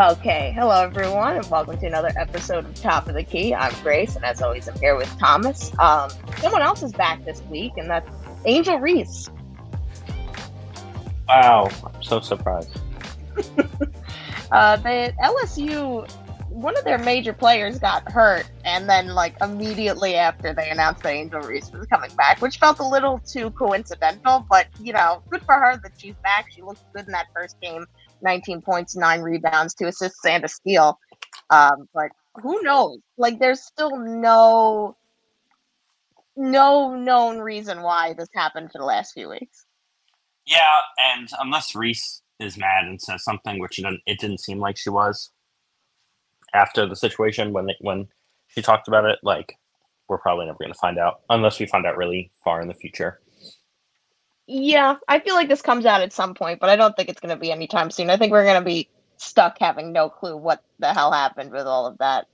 Okay, hello everyone, and welcome to another episode of Top of the Key. I'm Grace, and as always, I'm here with Thomas. Um, someone else is back this week, and that's Angel Reese. Wow, I'm so surprised. uh, the LSU, one of their major players got hurt, and then like immediately after they announced that Angel Reese was coming back, which felt a little too coincidental. But you know, good for her that she's back. She looked good in that first game 19 points, nine rebounds, two assists, and a steal. Um, but who knows? Like, there's still no no known reason why this happened for the last few weeks. Yeah, and unless Reese is mad and says something, which it didn't, it didn't seem like she was after the situation when when she talked about it, like we're probably never going to find out unless we find out really far in the future. Yeah, I feel like this comes out at some point, but I don't think it's going to be anytime soon. I think we're going to be stuck having no clue what the hell happened with all of that.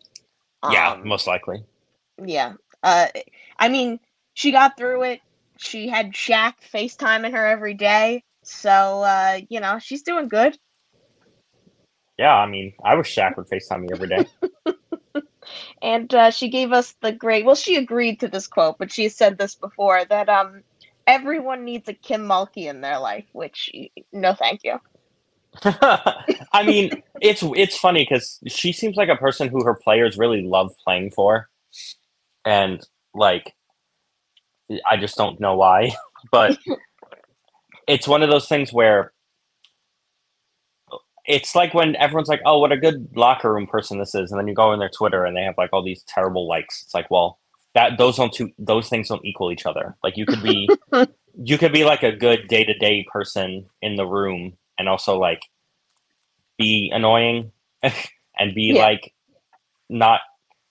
Yeah, um, most likely. Yeah. Uh, I mean, she got through it. She had Shaq FaceTiming her every day. So, uh, you know, she's doing good. Yeah, I mean, I wish Shaq would FaceTime me every day. and uh, she gave us the great, well, she agreed to this quote, but she said this before that, um, everyone needs a Kim Mulkey in their life, which no, thank you. I mean, it's it's funny because she seems like a person who her players really love playing for, and like, I just don't know why, but it's one of those things where it's like when everyone's like, "Oh, what a good locker room person this is," and then you go on their Twitter and they have like all these terrible likes. It's like, well, that those don't two those things don't equal each other. Like you could be you could be like a good day to day person in the room and also like be annoying and be yeah. like not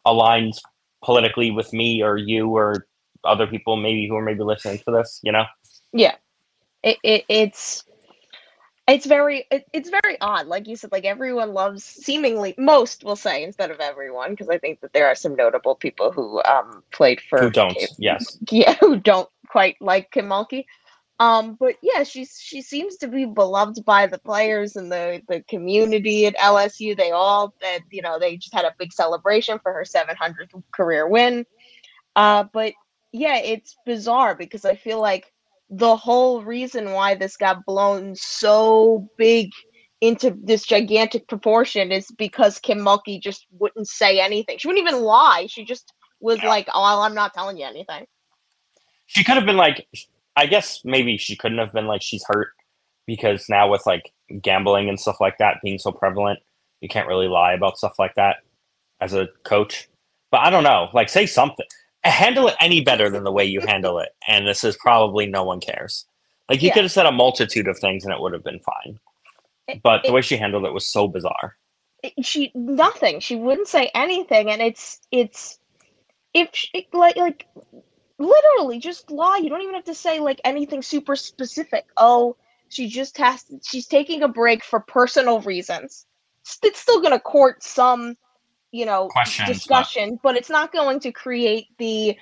aligned politically with me or you or other people maybe who are maybe listening to this, you know? Yeah. It, it it's it's very it, it's very odd like you said like everyone loves seemingly most will say instead of everyone because i think that there are some notable people who um played for who don't yes. yeah who don't quite like kim mulkey. Um but yeah she's she seems to be beloved by the players and the the community at lsu they all that you know they just had a big celebration for her 700th career win. Uh but yeah it's bizarre because i feel like the whole reason why this got blown so big into this gigantic proportion is because Kim Mulkey just wouldn't say anything. She wouldn't even lie. She just was yeah. like, "Oh, I'm not telling you anything." She could have been like, I guess maybe she couldn't have been like, she's hurt because now with like gambling and stuff like that being so prevalent, you can't really lie about stuff like that as a coach. But I don't know, like say something handle it any better than the way you handle it, and this is probably no one cares. Like you yeah. could have said a multitude of things and it would have been fine. But it, the way she handled it was so bizarre. It, she nothing. She wouldn't say anything, and it's it's if she, like like literally just lie. You don't even have to say like anything super specific. Oh, she just has. To, she's taking a break for personal reasons. It's still gonna court some you know Questions, discussion but... but it's not going to create the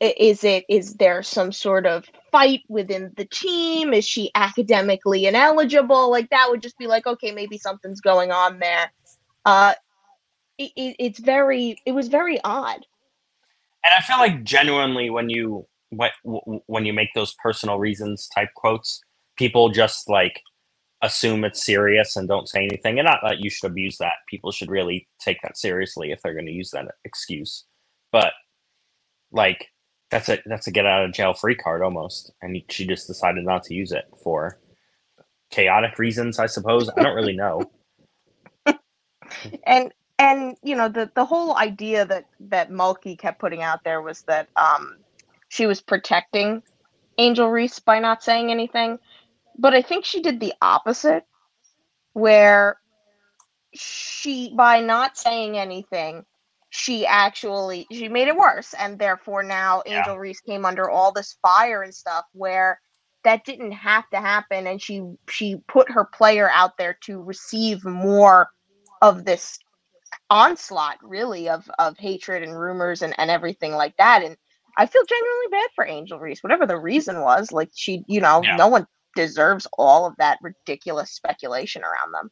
is it is there some sort of fight within the team? Is she academically ineligible? Like that would just be like okay maybe something's going on there. Uh it, it, it's very it was very odd. And i feel like genuinely when you when you make those personal reasons type quotes people just like assume it's serious and don't say anything. And not that you should abuse that. People should really take that seriously if they're going to use that excuse. But like that's a that's a get out of jail free card almost. And she just decided not to use it for chaotic reasons, I suppose. I don't really know. and and you know the the whole idea that that Mulkey kept putting out there was that um she was protecting Angel Reese by not saying anything. But I think she did the opposite, where she, by not saying anything, she actually she made it worse, and therefore now yeah. Angel Reese came under all this fire and stuff. Where that didn't have to happen, and she she put her player out there to receive more of this onslaught, really, of of hatred and rumors and and everything like that, and. I feel genuinely bad for Angel Reese, whatever the reason was. Like she, you know, yeah. no one deserves all of that ridiculous speculation around them.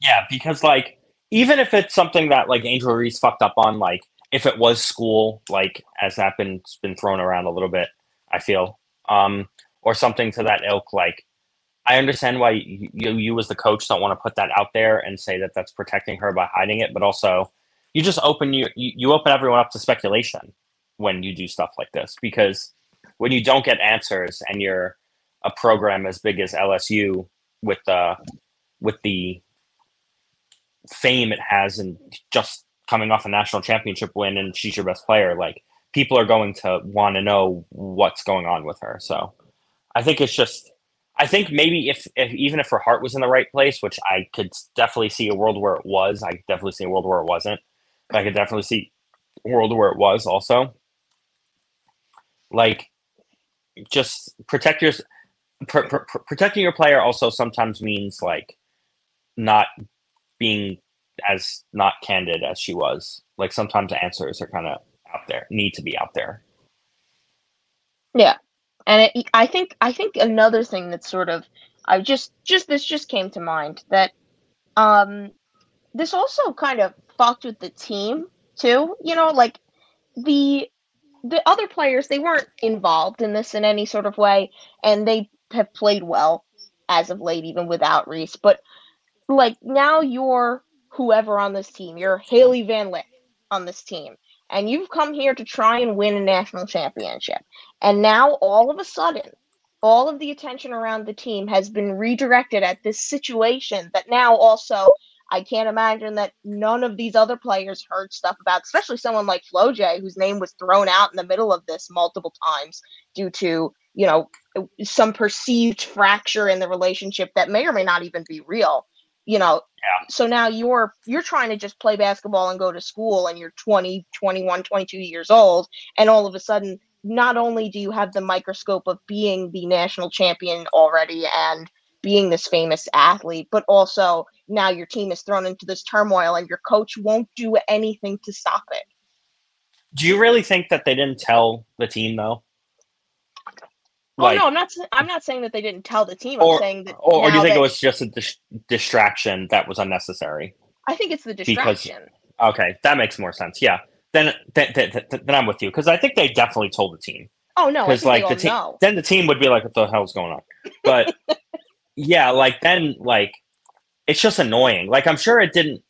Yeah, because like even if it's something that like Angel Reese fucked up on, like if it was school, like as that been been thrown around a little bit, I feel, um, or something to that ilk, like I understand why you, you as the coach don't want to put that out there and say that that's protecting her by hiding it, but also you just open you you open everyone up to speculation when you do stuff like this because when you don't get answers and you're a program as big as LSU with the with the fame it has and just coming off a national championship win and she's your best player, like people are going to want to know what's going on with her. So I think it's just I think maybe if, if even if her heart was in the right place, which I could definitely see a world where it was, I definitely see a world where it wasn't. I could definitely see a world where it was also. Like, just protect your pr- pr- protecting your player also sometimes means like not being as not candid as she was. Like sometimes answers are kind of out there, need to be out there. Yeah, and it, I think I think another thing that sort of I just just this just came to mind that um this also kind of fucked with the team too. You know, like the the other players they weren't involved in this in any sort of way, and they have played well as of late, even without Reese. But like now you're whoever on this team, you're Hailey Van Lith on this team, and you've come here to try and win a national championship. And now all of a sudden, all of the attention around the team has been redirected at this situation that now also I can't imagine that none of these other players heard stuff about, especially someone like Flau'jae, whose name was thrown out in the middle of this multiple times due to, you know, some perceived fracture in the relationship that may or may not even be real. You know, yeah. so now you're you're trying to just play basketball and go to school and you're 20, 21, 22 years old and all of a sudden not only do you have the microscope of being the national champion already and being this famous athlete, but also now your team is thrown into this turmoil and your coach won't do anything to stop it. Do you really think that they didn't tell the team though? Oh, like, oh no, I'm not. I'm not saying that they didn't tell the team. I'm or, saying that. Or, or do you think that, it was just a dis- distraction that was unnecessary? I think it's the distraction. Because, okay, that makes more sense. Yeah, then then, then, then I'm with you because I think they definitely told the team. Oh no, because like the team, know. then the team would be like, "What the hell's going on?" But yeah, like then like it's just annoying. Like I'm sure it didn't.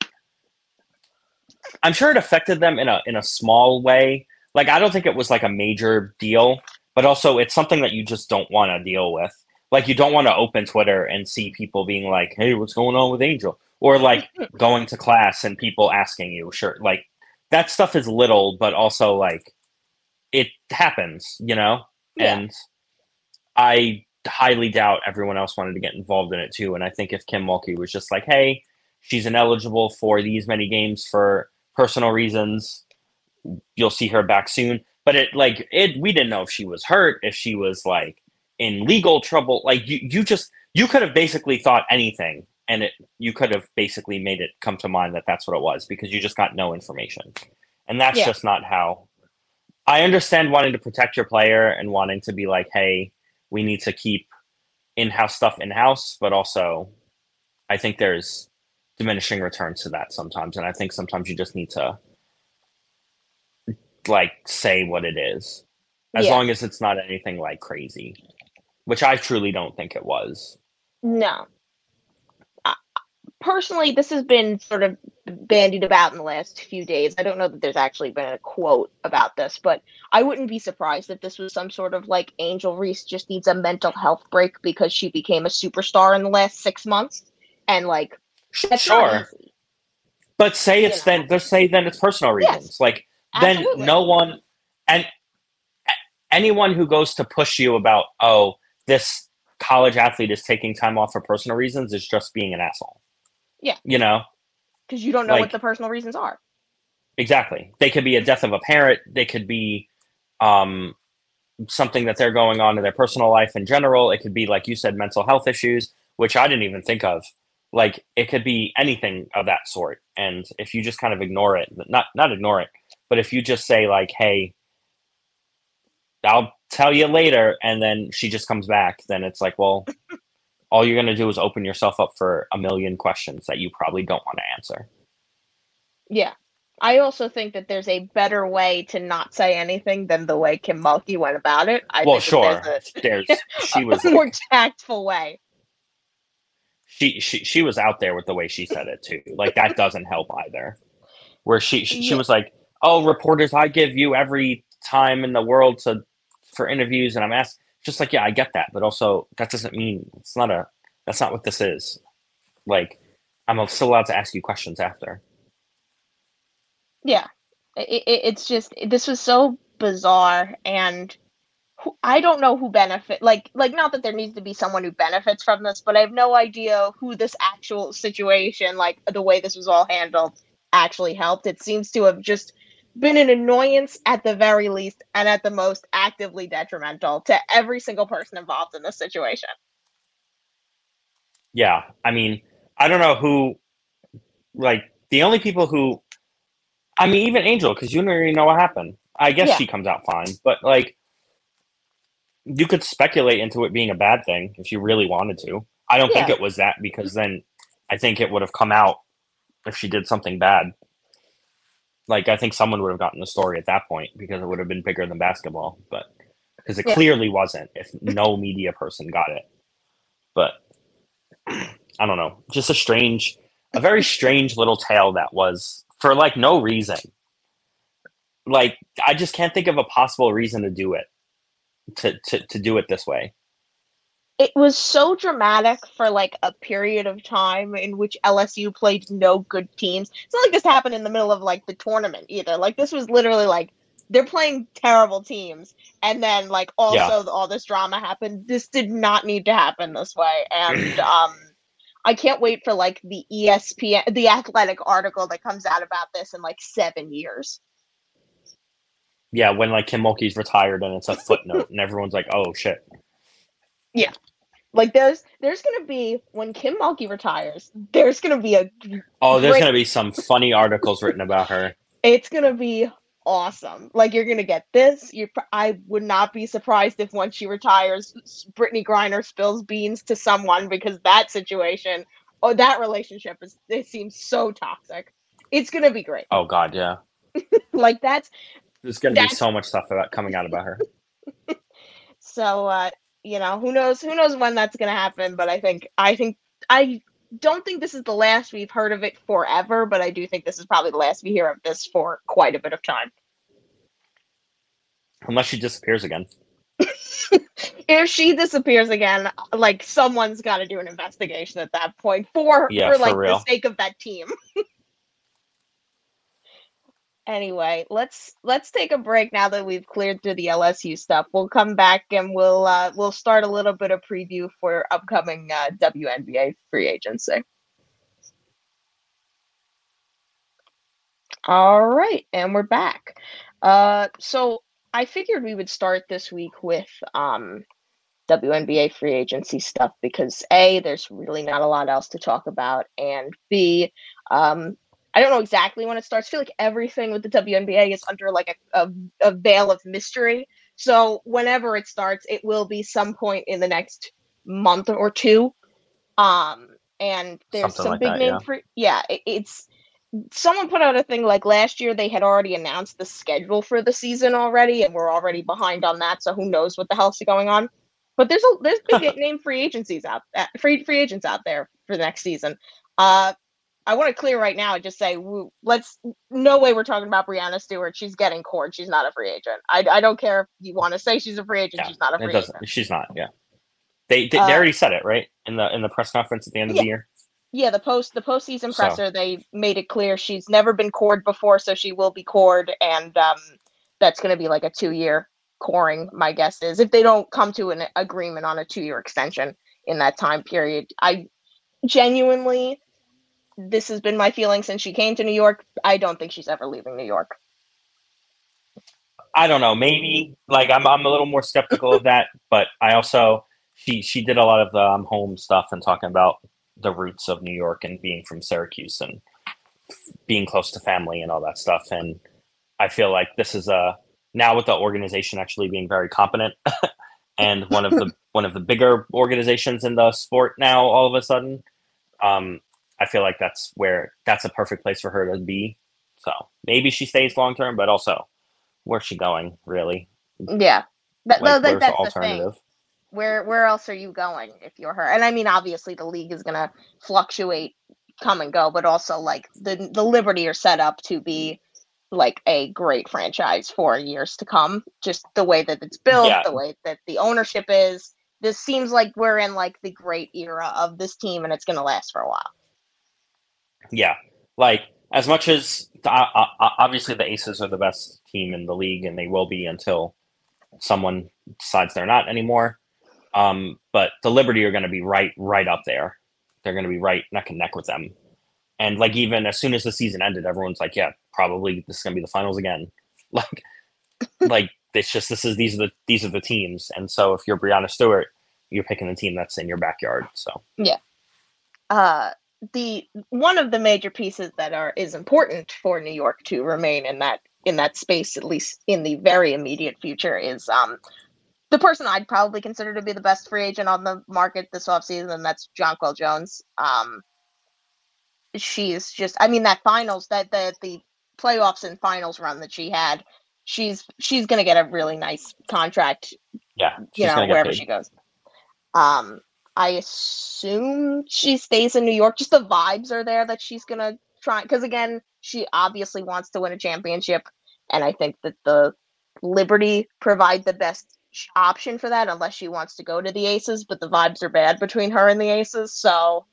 I'm sure it affected them in a in a small way. Like I don't think it was like a major deal, but also it's something that you just don't want to deal with. Like you don't want to open Twitter and see people being like, "Hey, what's going on with Angel?" or like going to class and people asking you, "Sure." Like that stuff is little, but also like it happens, you know. Yeah. And I highly doubt everyone else wanted to get involved in it too. And I think if Kim Mulkey was just like, hey, she's ineligible for these many games for personal reasons, you'll see her back soon. But it like it we didn't know if she was hurt, if she was like in legal trouble. Like you you just you could have basically thought anything and it you could have basically made it come to mind that that's what it was because you just got no information. And that's Yeah. just not how I understand wanting to protect your player and wanting to be like, hey, we need to keep in-house stuff in-house but also i think there's diminishing returns to that sometimes and i think sometimes you just need to like say what it is as Yeah. long as it's not anything like crazy which i truly don't think it was No. Uh, personally, this has been sort of bandied about in the last few days. I don't know that there's actually been a quote about this, but I wouldn't be surprised if this was some sort of like Angel Reese just needs a mental health break because she became a superstar in the last six months. And like, sure but say You it's know. then just say then it's personal Yes. reasons like then Absolutely. no one and anyone who goes to push you about oh this college athlete is taking time off for personal reasons is just being an asshole. Yeah. you know? Because you don't know like- what the personal reasons are. exactly. They could be a death of a parent. They could be um something that they're going on in their personal life in general. It could be like you said mental health issues which i didn't even think of. Like it could be anything of that sort. And if you just kind of ignore it not not ignore it but if you just say like hey i'll tell you later and then she just comes back then it's like well all you're going to do is open yourself up for a million questions that you probably don't want to answer. Yeah. I also think that there's a better way to not say anything than the way Kim Mulkey went about it. I well, think sure. There's, there's she was a more tactful way. She, she she was out there with the way she said it too. Like that doesn't help either. Where she she, she was like, "Oh, reporters, I give you every time in the world to for interviews," and I'm asked just like, "Yeah, I get that, but also that doesn't mean it's not a that's not what this is." Like, I'm still allowed to ask you questions after. Yeah, it, it, it's just this was so bizarre, and I don't know who benefit. Like, like not that there needs to be someone who benefits from this, but I have no idea who this actual situation, like the way this was all handled, actually helped. It seems to have just been an annoyance at the very least, and at the most, actively detrimental to every single person involved in this situation. Yeah, I mean, I don't know who, like, the only people who I mean, even Angel, because you don't really know what happened. I guess yeah. she comes out fine, but like, you could speculate into it being a bad thing if you really wanted to. I don't yeah. think it was that because then I think it would have come out if she did something bad. Like, I think someone would have gotten the story at that point because it would have been bigger than basketball, but because it yeah. clearly wasn't if no media person got it. But I don't know, just a strange, a very strange little tale that was for like no reason. Like I just can't think of a possible reason to do it. To to to do it this way. It was so dramatic for like a period of time in which LSU played no good teams. It's not like this happened in the middle of like the tournament either. Like this was literally like they're playing terrible teams and then like also yeah. all this drama happened this did not need to happen this way and um I can't wait for like the ESPN, the athletic article that comes out about this in like seven years. Yeah, when like Kim Mulkey's retired and it's a footnote and everyone's like, oh shit. Yeah. Like there's there's gonna be when Kim Mulkey retires, there's gonna be a Oh, there's great, gonna be some funny articles written about her. It's gonna be awesome. Like you're gonna get this. You, I would not be surprised if once she retires, Brittney Griner spills beans to someone because that situation, oh, that relationship is it seems so toxic. It's gonna be great. Oh God, yeah. like that's there's gonna be so much stuff about coming out about her. so uh, you know, who knows? Who knows when that's gonna happen? But I think I think I don't think this is the last we've heard of it forever, but I do think this is probably the last we hear of this for quite a bit of time. Unless she disappears again. if she disappears again, like someone's got to do an investigation at that point for yeah, for like for the sake of that team. anyway, let's let's take a break now that we've cleared through the LSU stuff. We'll come back and we'll uh, we'll start a little bit of preview for upcoming uh, WNBA free agency. All right, and we're back. Uh, so I figured we would start this week with um, WNBA free agency stuff because a there's really not a lot else to talk about, and b um, I don't know exactly when it starts. I feel like everything with the WNBA is under like a, a, a veil of mystery. So whenever it starts, it will be some point in the next month or two. Um, and there's Something some like big that, name yeah. for yeah. It, it's someone put out a thing like last year they had already announced the schedule for the season already, and we're already behind on that. So who knows what the hell's going on? But there's a there's big name free agencies out uh, free free agents out there for the next season. Uh, I want to clear right now and just say, let's no way we're talking about Breanna Stewart. She's getting cored. She's not a free agent. I, I don't care if you want to say she's a free agent. Yeah, she's not a free agent. She's not. Yeah, they they, uh, they, already said it right in the in the press conference at the end of the year. Yeah, the post the postseason presser so. they made it clear she's never been cored before, so she will be cored, and um, that's going to be like a two year coring. My guess is if they don't come to an agreement on a two year extension in that time period, I genuinely this has been my feeling since she came to New York. I don't think she's ever leaving New York. I don't know. Maybe like I'm I'm a little more skeptical of that, but I also she she did a lot of the um, home stuff and talking about the roots of New York and being from Syracuse and being close to family and all that stuff. And I feel like this is a now with the organization actually being very competent and one of the one of the bigger organizations in the sport now. All of a sudden, um, I feel like that's where that's a perfect place for her to be. So maybe she stays long term, but also where's she going really? Yeah, that, Like, no, where's that, the that's the thing. Where where else are you going if you're her? And I mean, obviously, the league is gonna fluctuate, come and go, but also like the the Liberty are set up to be like a great franchise for years to come. Just the way that it's built, Yeah. the way that the ownership is. This seems like we're in like the great era of this team, and it's gonna last for a while. Yeah, like as much as uh, obviously the Aces are the best team in the league, and they will be until someone decides they're not anymore. Um, but the Liberty are going to be right, right up there. They're going to be right neck and neck with them. And like even as soon as the season ended, everyone's like, "Yeah, probably this is going to be the finals again." Like, like it's just this is these are the these are the teams. And so if you're Breanna Stewart, you're picking the team that's in your backyard. So yeah. uh the one of the major pieces that are is important for New York to remain in that in that space at least in the very immediate future is um the person I'd probably consider to be the best free agent on the market this offseason and that's Jonquel Jones. Um she's just I mean that finals that the the playoffs and finals run that she had she's she's going to get a really nice contract yeah, you know, wherever she goes. Um, I assume she stays in New York. Just the vibes are there that she's gonna try. Because again, she obviously wants to win a championship, and I think that the Liberty provide the best option for that, unless she wants to go to the Aces. But the vibes are bad between her and the Aces, so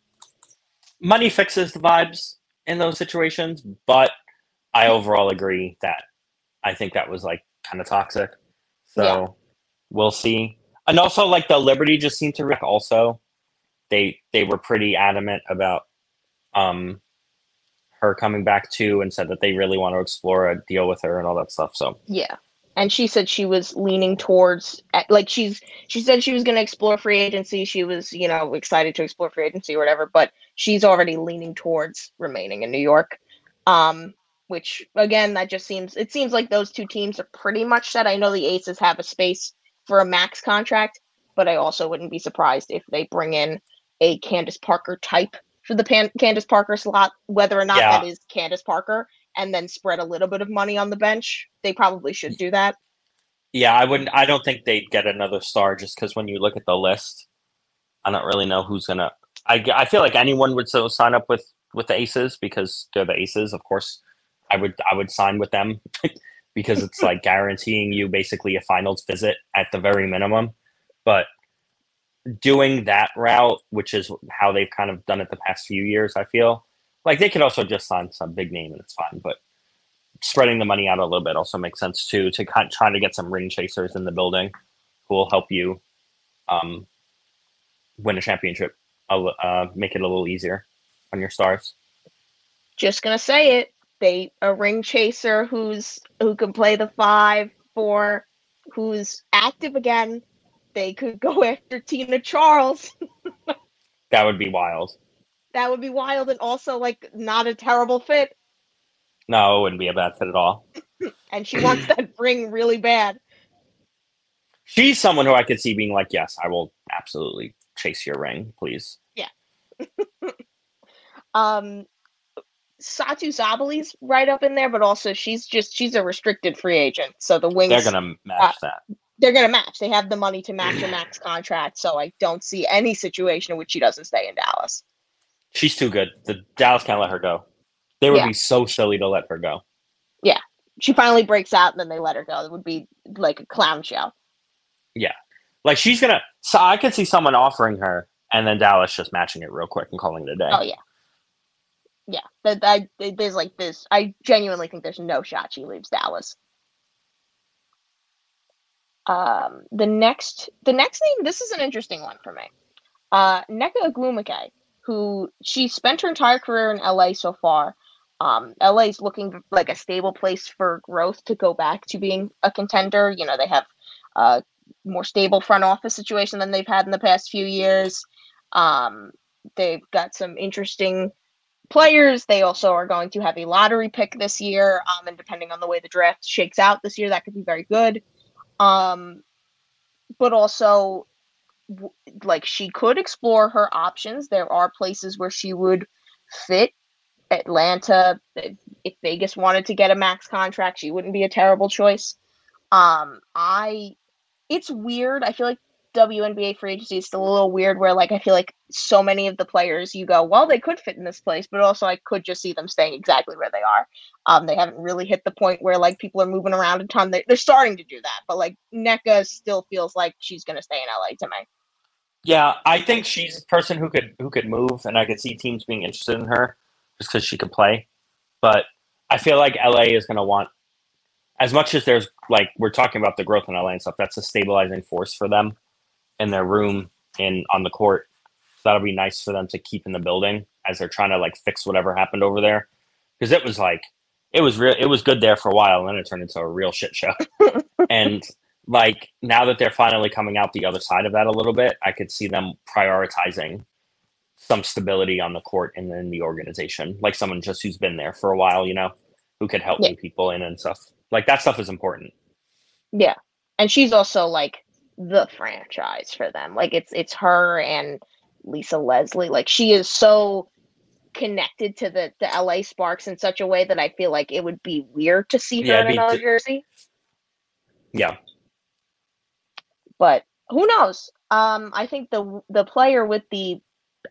money fixes the vibes in those situations, but I overall agree that I think that was like kind of toxic. So Yeah. we'll see. And also like the Liberty just seemed to wreck also. They they were pretty adamant about um her coming back too and said that they really want to explore a deal with her and all that stuff. So yeah. And she said she was leaning towards eh, like she's she said she was going to explore free agency. She was you know excited to explore free agency or whatever, but she's already leaning towards remaining in New York. Um, which again, that just seems it seems like those two teams are pretty much set. I know the Aces have a space for a max contract, but I also wouldn't be surprised if they bring in a Candace Parker type for the Pan- Candace Parker slot, whether or not Yeah. that is Candace Parker, and then spread a little bit of money on the bench. They probably should do that. yeah, I wouldn't I don't think they'd get another star just because when you look at the list, I don't really know who's gonna I, I feel like anyone would so sign up with with the Aces because they're the Aces. Of course, I would I would sign with them because it's like guaranteeing you basically a finals visit at the very minimum. But doing that route, which is how they've kind of done it the past few years, I feel like they could also just sign some big name and it's fine. But spreading the money out a little bit also makes sense too to kind of try to get some ring chasers in the building who will help you um, win a championship, uh, make it a little easier on your stars. Just gonna say it. They a ring chaser who's who can play the five, four, who's active again. They could go after Tina Charles. That would be wild. That would be wild and also like not a terrible fit. No, it wouldn't be a bad fit at all. And she wants that ring really bad. She's someone who I could see being like, yes, I will absolutely chase your ring, please. Yeah. um Satou Sabally's right up in there, but also she's just she's a restricted free agent. So the wings They're gonna match uh, that. they're gonna match. They have the money to match a max contract. So I don't see any situation in which she doesn't stay in Dallas. She's too good. The Dallas can't let her go. They would Yeah. be so silly to let her go. Yeah, she finally breaks out and then they let her go. It would be like a clown show. Yeah, like she's gonna. So I could see someone offering her, and then Dallas just matching it real quick and calling it a day. Oh yeah. Yeah. That there's like this I genuinely think there's no shot she leaves Dallas. Um the next the next name this is an interesting one for me. Uh Nneka Ogwumike, who she spent her entire career in LA so far. Um LA is looking like a stable place for growth to go back to being a contender. You know, they have a more stable front office situation than they've had in the past few years. Um they've got some interesting players. They also are going to have a lottery pick this year, um, and depending on the way the draft shakes out this year, that could be very good. Um, but also, like she could explore her options. There are places where she would fit. Atlanta, if, if Vegas wanted to get a max contract, she wouldn't be a terrible choice. Um, I, it's weird. I feel like WNBA free agency is still a little weird where like I feel like so many of the players you go, well, they could fit in this place, but also I could just see them staying exactly where they are. Um, they haven't really hit the point where like people are moving around a ton. They, they're starting to do that, but like Nneka still feels like she's gonna stay in LA to me. Yeah, I think she's a person who could who could move, and I could see teams being interested in her just because she could play. But I feel like LA is going to want as much as there's like we're talking about the growth in LA and stuff. That's a stabilizing force for them in their room and on the court. So that'll be nice for them to keep in the building as they're trying to like fix whatever happened over there. Because it was like it was real. It was good there for a while, and then it turned into a real shit show. and like now that they're finally coming out the other side of that a little bit, I could see them prioritizing some stability on the court and in the organization, like someone just who's been there for a while, you know, who could help Yeah. new people in and stuff. Like that stuff is important. Yeah. And she's also like the franchise for them. Like it's it's her and Lisa Leslie. Like she is so connected to the the LA Sparks in such a way that I feel like it would be weird to see her Yeah, in another di- jersey. Yeah. But who knows? Um I think the the player with the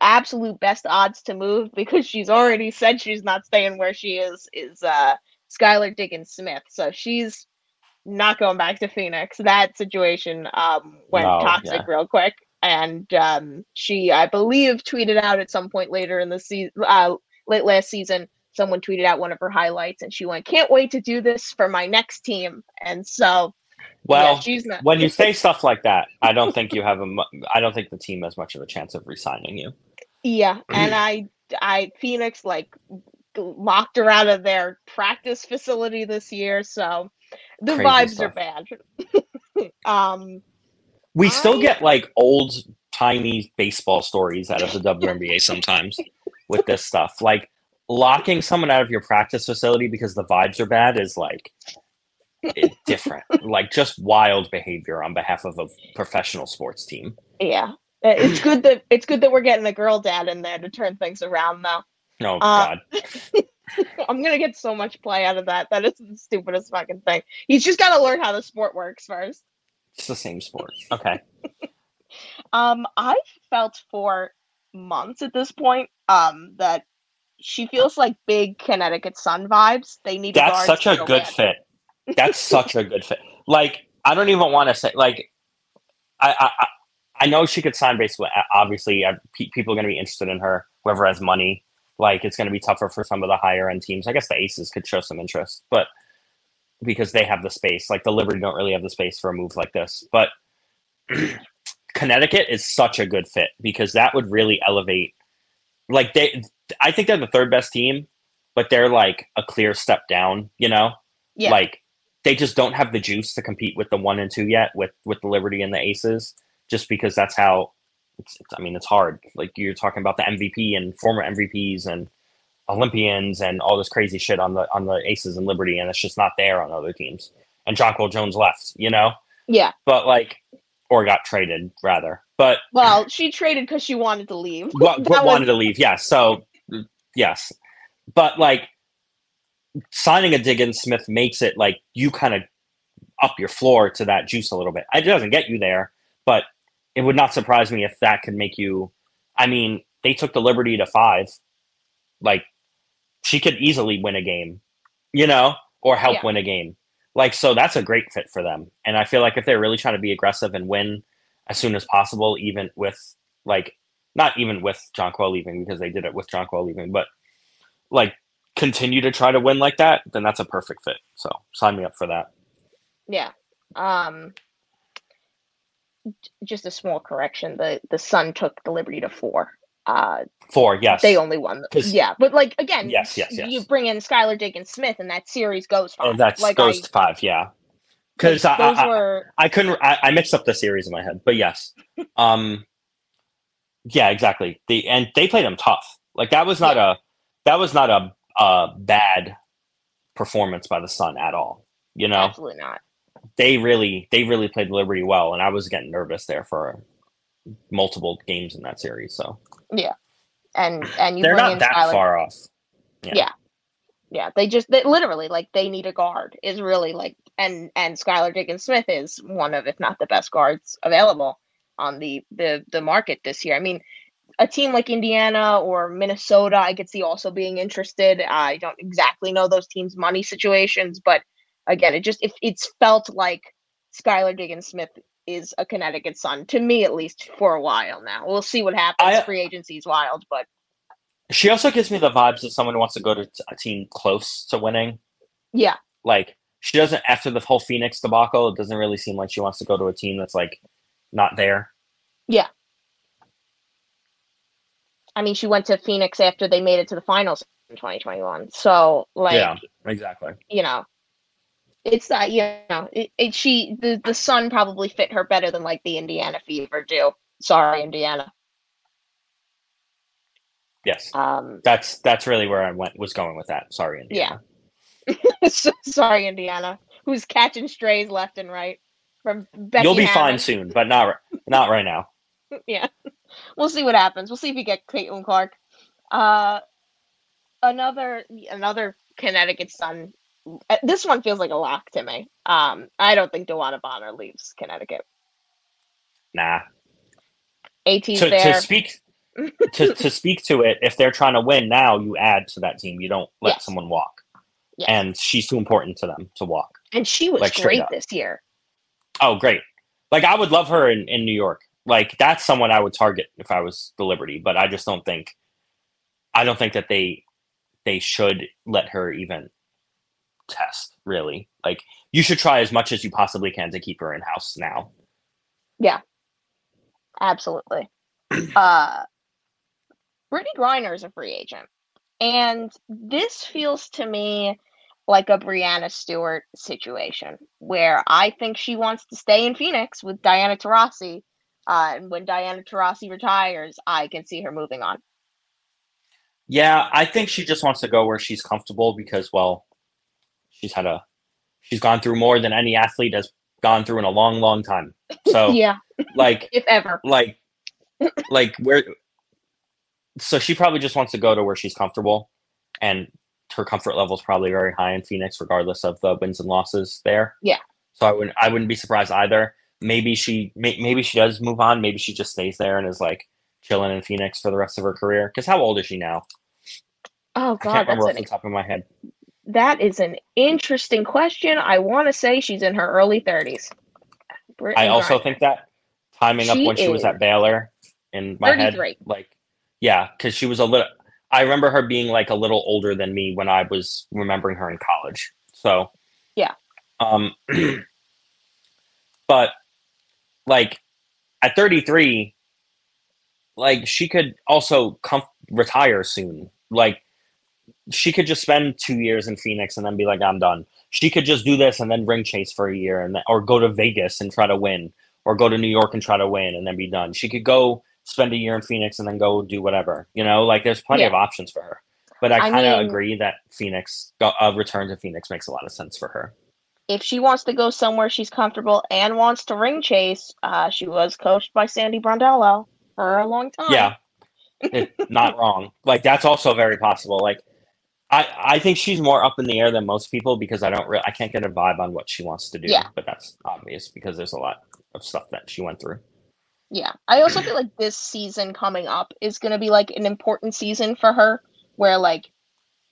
absolute best odds to move because she's already said she's not staying where she is is uh Skylar Diggins Smith. So she's not going back to Phoenix. That situation um went No, toxic yeah. real quick. And um she I believe tweeted out at some point later in the season uh late last season someone tweeted out one of her highlights and she went can't wait to do this for my next team and so Well, yeah, she's not when you say stuff like that, I don't think you have a. mu- I don't think the team has much of a chance of resigning you. Yeah, and I I Phoenix like locked her out of their practice facility this year, so the Crazy vibes are bad. um We still get like old timey baseball stories out of the WNBA sometimes with this stuff. Like locking someone out of your practice facility because the vibes are bad is like different. like just wild behavior on behalf of a professional sports team. yeah. It's good that it's good that we're getting a girl dad in there to turn things around though. Oh Uh, god. I'm gonna get so much play out of that. That is the stupidest fucking thing. He's just gotta learn how the sport works first. It's the same sport. Okay. Um, I felt for months at this point um that she feels like big Connecticut Sun vibes. They need to That's such a good fit. That's such a good fit. Like I don't even want to say like I I I- I know she could sign basically. Obviously, uh, people are going to be interested in her. Whoever has money, like it's going to be tougher for some of the higher end teams. I guess the Aces could show some interest, but because they have the space, like the Liberty don't really have the space for a move like this. But Connecticut is such a good fit because that would really elevate. Like they, I think they're the third best team, but they're like a clear step down. You know, Yeah. like they just don't have the juice to compete with the one and two yet with with the Liberty and the Aces, just because that's how. It's, it's, I mean, it's hard. Like you're talking about the MVP and former MVPs and Olympians and all this crazy shit on the on the Aces and Liberty, and it's just not there on other teams. And Jonquel Jones left, you know, Yeah. but like, or got traded rather. But Well, she traded because she wanted to leave. wa- That was- wanted to leave. Yes. So, yes. But like signing a Diggins Smith makes it like you kind of up your floor to that juice a little bit. It doesn't get you there, but it would not surprise me if that could make you. I mean, they took the Liberty to five. Like, she could easily win a game, you know, or help Yeah. win a game. Like, so that's a great fit for them. And I feel like if they're really trying to be aggressive and win as soon as possible, even with like not even with Jonquel leaving because they did it with Jonquel leaving, but like continue to try to win like that, then that's a perfect fit. So sign me up for that. Yeah. Um just a small correction. The the Sun took the Liberty to four. Uh Four, yes. they only won the, yeah, but like again, Yes, yes, yes. you bring in Skylar Diggins Smith and that series goes Oh, fine. that's like goes I, to five, yeah. Because I, those I, were I couldn't I, I mixed up the series in my head, but yes. Um yeah, exactly. The and they played them tough. Like that was not a that was not a a bad performance by the Sun at all. You know? absolutely not. They really they really played Liberty well, and I was getting nervous there for multiple games in that series. So yeah, and and you they're not that far off. Yeah. Yeah. Yeah, they just they literally like they need a guard is really like and and Skylar Diggins Smith is one of if not the best guards available on the the the market this year. I mean, a team like Indiana or Minnesota, I could see also being interested. I don't exactly know those teams' money situations, but again, it just if it's felt like Skylar Diggins Smith is a Connecticut Sun to me at least for a while now. We'll see what happens. I- Free is wild, but She also gives me the vibes that someone wants to go to a team close to winning. yeah, Like she doesn't after the whole Phoenix debacle. It doesn't really seem like she wants to go to a team that's like not there. Yeah. I mean, she went to Phoenix after they made it to the finals in 2021. So, like, yeah, exactly. you know, it's that you know, it, it, she the the Sun probably fit her better than like the Indiana Fever do. Sorry, Indiana. Yes, Um, that's that's really where I went was going with that. Sorry, Indiana. so- sorry, Indiana, who's catching strays left and right from Becky. You'll be fine soon, but not not right now. yeah, we'll see what happens. We'll see if we get Caitlin Clark. Uh, another another Connecticut Sun. Uh, This one feels like a lock to me. Um, I don't think DeWanna Bonner leaves Connecticut. Nah. AT's To, there. to speak to, to speak to it, if they're trying to win now, you add to that team. You don't let Yes. someone walk. Yes. And she's too important to them to walk. and she was like, great this year. Oh, great. Like I would love her in, in New York. Like that's someone I would target if I was the Liberty, but I just don't think I don't think that they they should let her even test, really. Like you should try as much as you possibly can to keep her in house now. Yeah. Absolutely. uh, Brittney Griner is a free agent. And this feels to me like a Breanna Stewart situation where I think she wants to stay in Phoenix with Diana Taurasi. Uh, and when Diana Taurasi retires, I can see her moving on. Yeah, I think she just wants to go where she's comfortable because well, she's had a she's gone through more than any athlete has gone through in a long, long time. So yeah, like if ever. like like where so she probably just wants to go to where she's comfortable and her comfort level is probably very high in phoenix regardless of the wins and losses there. Yeah. so i wouldn't i wouldn't be surprised either. Maybe she may, maybe she does move on. Maybe she just stays there and is like chilling in phoenix for the rest of her career. Because how old is she now? Oh God, i can't that's remember off an the top of my head that is an interesting question. I want to say she's in her early thirties. i also think that timing up when she was at baylor in my head like yeah because she was a little i remember her being like a little older than me when i was remembering her in college so Yeah. um but like at 33 like she could also come retire soon like she could just spend two years in phoenix and then be like i'm done she could just do this and then ring chase for a year and or go to vegas and try to win or go to new york and try to win and then be done she could go spend a year in phoenix and then go do whatever you know like there's plenty Yeah. of options for her but i I kind of agree that phoenix a return to phoenix makes a lot of sense for her if she wants to go somewhere she's comfortable and wants to ring chase, uh, she was coached by Sandy Brondello for a long time. Yeah, not wrong. Like that's also very possible. Like I, I think she's more up in the air than most people because I don't, re- I can't get a vibe on what she wants to do. Yeah. but that's obvious because there's a lot of stuff that she went through. Yeah. I also feel like this season coming up is going to be like an important season for her where like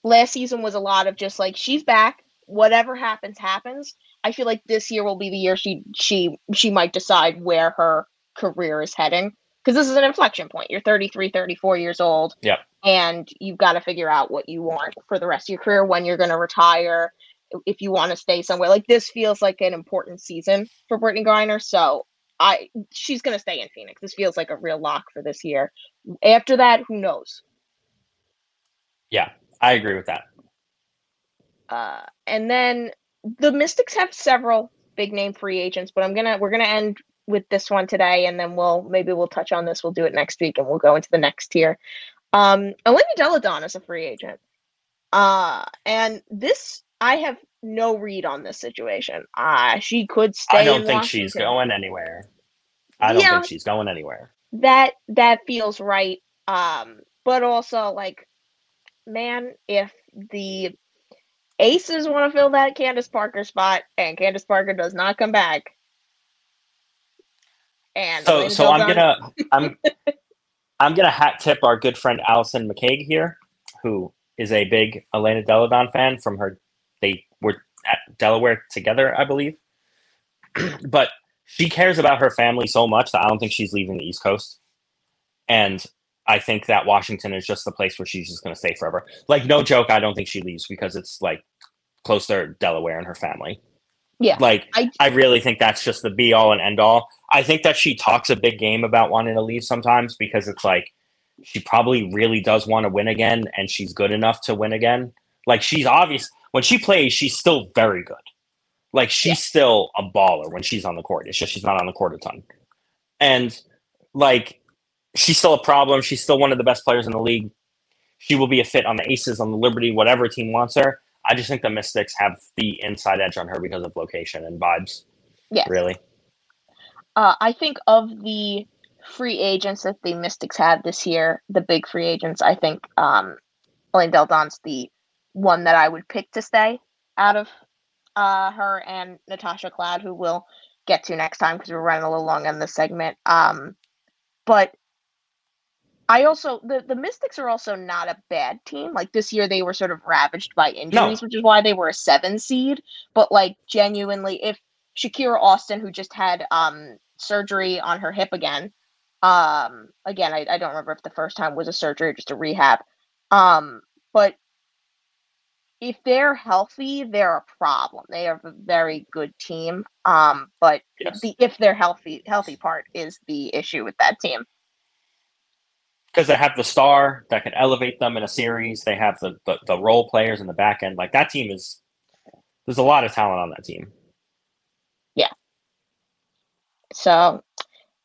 last season was a lot of just like she's back, whatever happens happens. I feel like this year will be the year she she she might decide where her career is heading because this is an inflection point. You're 33, 34 years old. Yep. And you've got to figure out what you want for the rest of your career, when you're going to retire, if you want to stay somewhere. Like this feels like an important season for Brittney Griner. So I she's going to stay in Phoenix. This feels like a real lock for this year. After that, who knows? Yeah, I agree with that. Uh, and then the Mystics have several big name free agents, but I'm gonna we're gonna end with this one today, and then we'll maybe we'll touch on this. We'll do it next week, and we'll go into the next tier. Um, Olivia Deladon is a free agent, uh, and this I have no read on this situation. Uh, she could stay. I don't in think she's going anywhere. I don't Yeah. think she's going anywhere. that that feels right. Um, but also like, man, if the Aces want to fill that Candace Parker spot, and Candace Parker does not come back, and so so I'm gonna I'm I'm gonna hat tip our good friend Allison McCaig here, who is a big Elena Delle Donne fan from her. They were at Delaware together, I believe. but she cares about her family so much that I don't think she's leaving the East Coast. And I think that Washington is just the place where she's just going to stay forever. Like, no joke, I don't think she leaves because it's like close to Delaware and her family. Yeah. Like, I, I really think that's just the be all and end all. I think that she talks a big game about wanting to leave sometimes because it's like she probably really does want to win again and she's good enough to win again. Like, she's obvious when she plays, she's still very good. Like, she's yeah. still a baller when she's on the court. It's just she's not on the court a ton. And like, she's still a problem. She's still one of the best players in the league. She will be a fit on the Aces, on the Liberty, whatever team wants her. I just think the Mystics have the inside edge on her because of location and vibes. Yeah. Really. Uh, I think of the free agents that the Mystics had this year, the big free agents, I think um, Elena Delle Donne's the one that I would pick to stay out of uh, her and Natasha Cloud, who we'll get to next time because we're running a little long on this segment. Um, but I also the the Mystics are also not a bad team. Like this year, they were sort of ravaged by injuries, no. which is why they were a seven seed. But like genuinely, if Shakira Austin, who just had um surgery on her hip again, um again I, I don't remember if the first time was a surgery or just a rehab, um but if they're healthy, they're a problem. They are a very good team. Um, but yes. the if they're healthy, healthy part is the issue with that team because they have the star that can elevate them in a series. They have the, the, the role players in the back end. Like that team is there's a lot of talent on that team. Yeah. So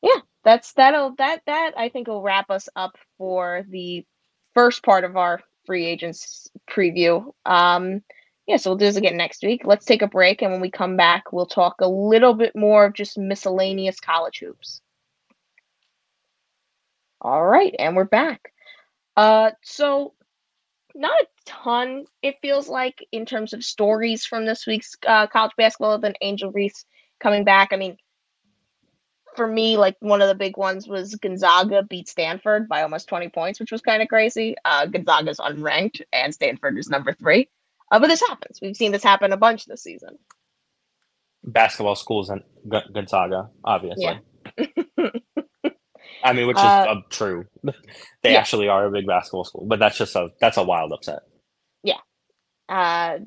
yeah, that's that'll that that I think will wrap us up for the first part of our free agents preview. Um yeah, so we'll do this again next week. Let's take a break and when we come back we'll talk a little bit more of just miscellaneous college hoops. All right, and we're back. Uh, so not a ton. It feels like in terms of stories from this week's uh, college basketball than Angel Reese coming back. I mean, for me, like one of the big ones was Gonzaga beat Stanford by almost 20 points, which was kind of crazy. Uh, Gonzaga's unranked and Stanford is number three. Uh, but this happens. We've seen this happen a bunch this season. Basketball schools and Gonzaga, obviously. Yeah. I mean, which is uh, uh, true. they yeah. actually are a big basketball school, but that's just a that's a wild upset. Yeah. Uh,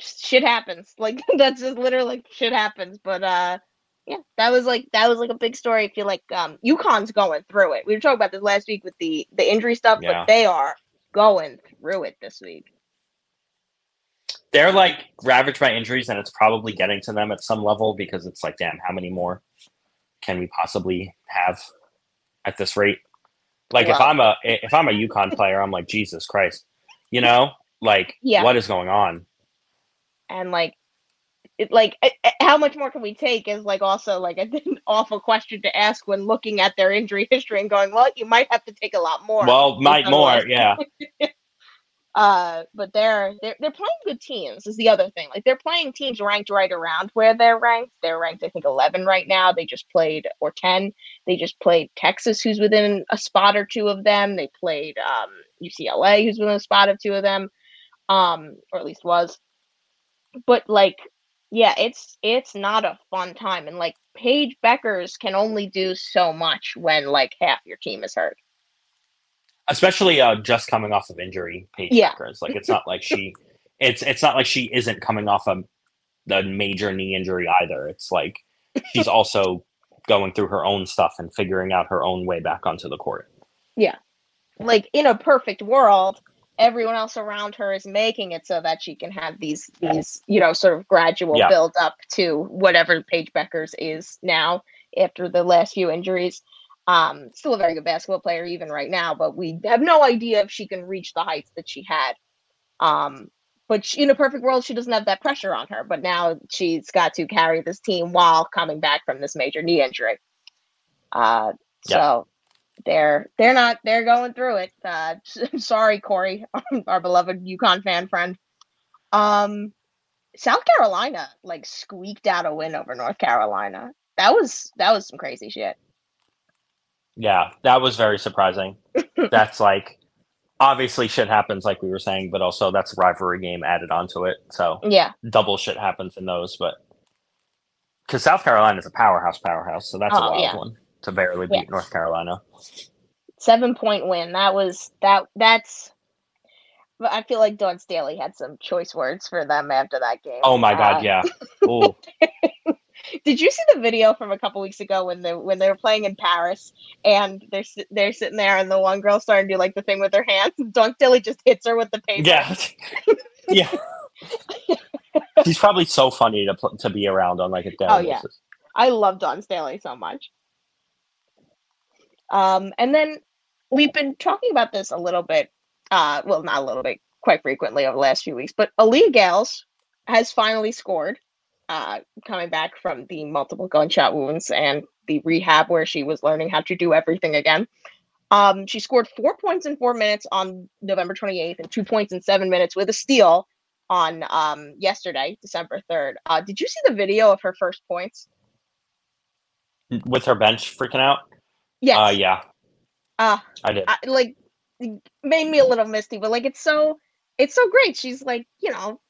shit happens. Like that's just literally like shit happens. But uh, yeah, that was like that was like a big story. I feel like um, UConn's going through it. We were talking about this last week with the the injury stuff, yeah. but they are going through it this week. They're like ravaged by injuries, and it's probably getting to them at some level because it's like, damn, how many more can we possibly have? At this rate. Like wow. if I'm a if I'm a UConn player, I'm like Jesus Christ, you know, like yeah. what is going on? And like, it like how much more can we take is like also like an awful question to ask when looking at their injury history and going, well, you might have to take a lot more. Well, might more, yeah. Uh, but they're they're they're playing good teams. Is the other thing. Like they're playing teams ranked right around where they're ranked. They're ranked, I think, eleven right now. They just played or ten. They just played Texas, who's within a spot or two of them. They played um, UCLA, who's within a spot of two of them, um, or at least was. But like, yeah, it's it's not a fun time, and like Paige Bueckers can only do so much when like half your team is hurt especially uh, just coming off of injury. Paige yeah. Like it's not like she, it's it's not like she isn't coming off a the major knee injury either. It's like she's also going through her own stuff and figuring out her own way back onto the court. Yeah, like in a perfect world, everyone else around her is making it so that she can have these these you know sort of gradual yeah. build up to whatever Paige Bueckers is now after the last few injuries. Um, still a very good basketball player even right now, but we have no idea if she can reach the heights that she had. Um, but she, in a perfect world, she doesn't have that pressure on her. But now she's got to carry this team while coming back from this major knee injury. Uh, yeah. So they're they're not they're going through it. Uh, sorry, Corey, our beloved UConn fan friend. Um, South Carolina like squeaked out a win over North Carolina. That was that was some crazy shit. Yeah, that was very surprising. that's like obviously shit happens like we were saying, but also that's a rivalry game added onto it. So Yeah, double shit happens in those, but because South Carolina is a powerhouse, powerhouse, so that's a Oh, wild yeah. one to barely beat Yes. North Carolina. seven point win. That was that. That's. But I feel like Dawn Staley had some choice words for them after that game. Oh my Uh, god, yeah. Did you see the video from a couple weeks ago when they when they were playing in Paris and they're they're sitting there and the one girl starting to do like the thing with her hands and Dawn Staley just hits her with the paper. yeah, yeah. She's probably so funny to to be around on like a daily Oh, yeah. basis. I love Dawn Staley so much. Um, and then we've been talking about this a little bit, uh, well, not a little bit, quite frequently over the last few weeks. But Aaliyah Gayles has finally scored, uh, coming back from the multiple gunshot wounds and the rehab where she was learning how to do everything again. Um, she scored four points in four minutes on November 28th and two points in seven minutes with a steal on um, yesterday, December 3rd. Uh, did you see the video of her first points? With her bench freaking out. Yes. Uh, yeah, Uh, I did. I, like made me a little misty, but like it's so it's so great. She's like, you know,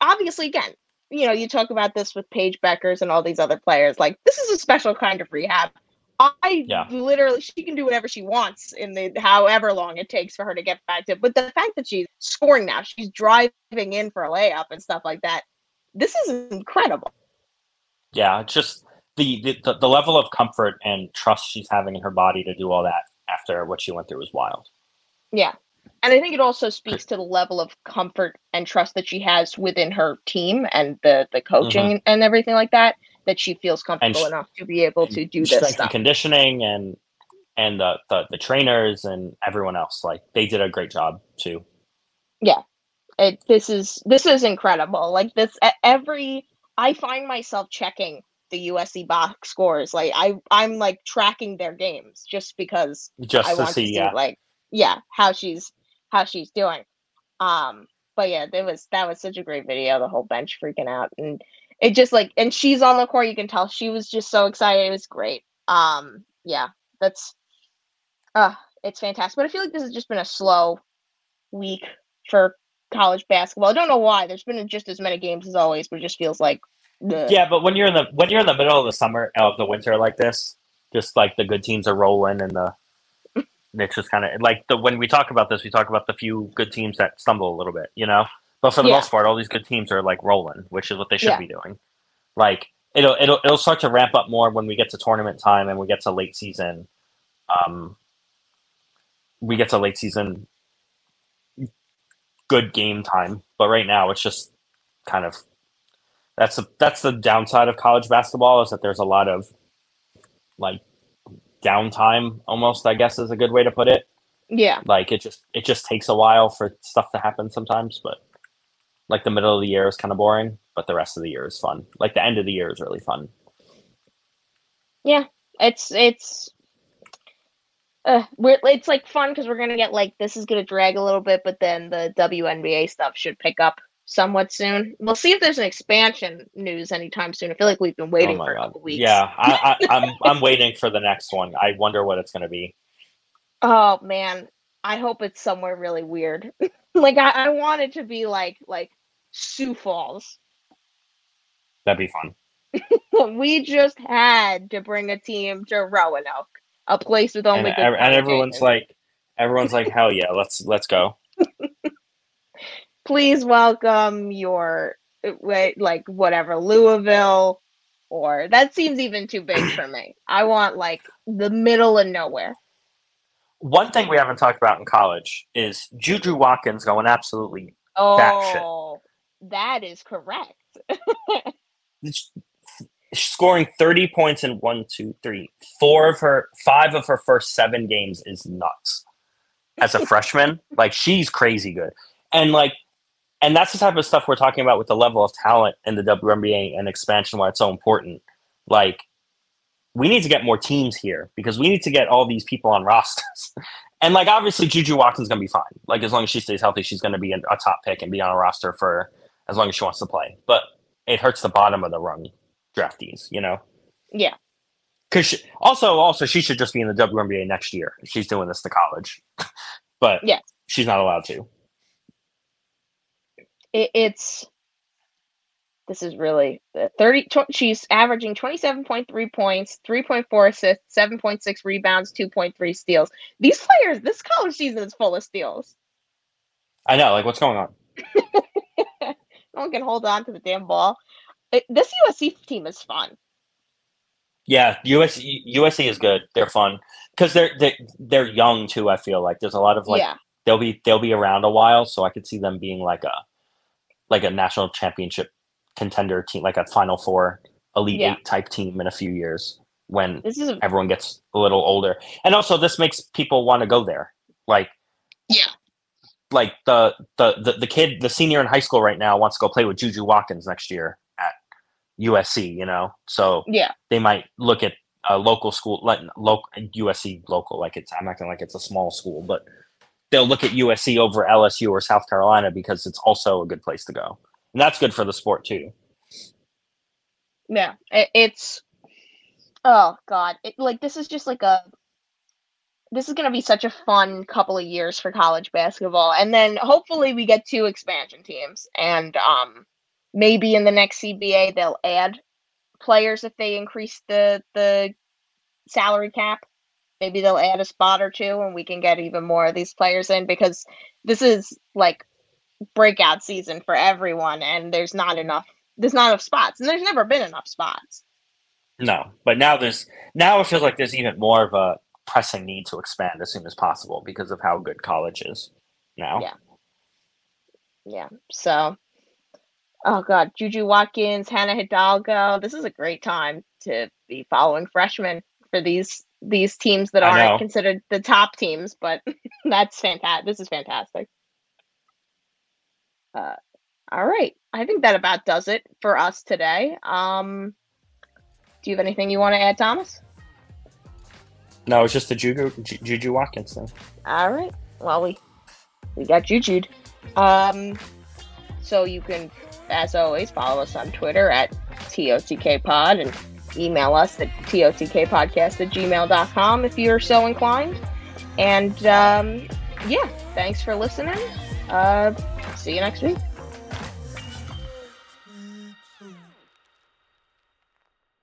obviously again, you know, you talk about this with Paige Bueckers and all these other players. Like this is a special kind of rehab. I Yeah. literally she can do whatever she wants in the however long it takes for her to get back to. But the fact that she's scoring now, she's driving in for a layup and stuff like that. This is incredible. yeah, it's just the, the the the level of comfort and trust she's having in her body to do all that after what she went through was wild. Yeah. And I think it also speaks to the level of comfort and trust that she has within her team and the the mm-hmm. coaching and everything like that. That she feels comfortable enough to be able to do this Strength stuff. conditioning and and the, the the trainers and everyone else like they did a great job too. Yeah. It, this is this is incredible. Like this, every I find myself checking the USC box scores. Like I I'm like tracking their games just because Just I to want see, to see yeah, like yeah how she's how she's doing. Um, but yeah, there was that was such a great video. The whole bench freaking out, and it just like and she's on the court. You can tell she was just so excited. It was great. Um, yeah, that's uh it's fantastic. But I feel like this has just been a slow week for college basketball. I don't know why. There's been just as many games as always, but it just feels like yeah. But when you're in the when you're in the middle of the summer of the winter like this, just like the good teams are rolling and the it's just kind of like the when we talk about this, we talk about the few good teams that stumble a little bit, you know. But for the Yeah. most part, all these good teams are like rolling, which is what they should Yeah. be doing. Like it'll it'll it'll start to ramp up more when we get to tournament time and we get to late season. Um, we get to late season, good game time. But right now, it's just kind of that's the that's the downside of college basketball is that there's a lot of like downtime almost i guess is a good way to put it. Yeah, like it just it just takes a while for stuff to happen sometimes but like the middle of the year is kind of boring but the rest of the year is fun. Like the end of the year is really fun. Yeah. It's it's uh, we're, it's like fun because we're gonna get like this is gonna drag a little bit, but then the WNBA stuff should pick up somewhat soon. We'll see if there's an expansion news anytime soon. I feel like we've been waiting oh for a couple weeks. yeah I, I, i'm i'm waiting for the next one i wonder what it's going to be Oh man, I hope it's somewhere really weird. like I, I want it to be like like Sioux Falls. that'd be fun we just had to bring a team to Roanoke, a place with only and, good and everyone's like everyone's like hell yeah let's let's go please welcome your uh, like whatever Louisville or that seems even too big for me. I want like the middle of nowhere. one thing we haven't talked about in college is juju watkins going absolutely Oh, that is correct. scoring 30 points in one, two, three, four of her, five of her first seven games is nuts. As a freshman, like she's crazy good, and like, and that's the type of stuff we're talking about with the level of talent in the WNBA and expansion. Why it's so important. Like, we need to get more teams here because we need to get all these people on rosters. and like obviously Juju Watkins's gonna be fine. Like as long as she stays healthy, she's gonna be a top pick and be on a roster for as long as she wants to play. But it hurts the bottom of the rung draftees, you know. Yeah. Because she, also, also, she should just be in the WNBA next year. She's doing this to college, but yeah, she's not allowed to. It, it's this is really uh, 30 tw- she's averaging 27.3 points 3.4 assists 7.6 rebounds 2.3 steals. These players this college season is full of steals. I know like what's going on? No one can hold on to the damn ball. It, this usc team is fun. Yeah USC, USC is good. They're fun. Because they're, they're they're young too i feel like. There's a lot of like yeah. they'll be they'll be around a while so i could see them being like a like a national championship contender team, like a Final Four, Elite yeah. Eight type team in a few years when a- everyone gets a little older. And also, this makes people want to go there. Like, yeah, like the, the the the kid, the senior in high school right now wants to go play with Juju Watkins next year at USC. You know, so yeah, they might look at a local school, like local USC local, like it's I'm acting like it's a small school, but they'll look at USC over LSU or South Carolina because it's also a good place to go. And that's good for the sport too. Yeah, it's oh god, it, like this is just like a this is going to be such a fun couple of years for college basketball. And then hopefully we get two expansion teams and um maybe in the next CBA they'll add players if they increase the the salary cap maybe they'll add a spot or two and we can get even more of these players in because this is like breakout season for everyone and there's not enough there's not enough spots and there's never been enough spots. No but now there's now it feels like there's even more of a pressing need to expand as soon as possible because of how good college is now. Yeah. Yeah so oh god juju watkins hannah hidalgo this is a great time to be following freshmen for these these teams that aren't considered the top teams but that's fantastic this is fantastic uh, all right. I think that about does it for us today. Um, do you have anything you want to add, Thomas? No, it's just the Juju, Juju Watkins thing. All right. Well, we we got Juju'd. Um, so you can, as always, follow us on Twitter at TOTKPod and email us at TOTKPodcast at gmail.com if you're so inclined. And um, yeah, thanks for listening. Uh, see you next week.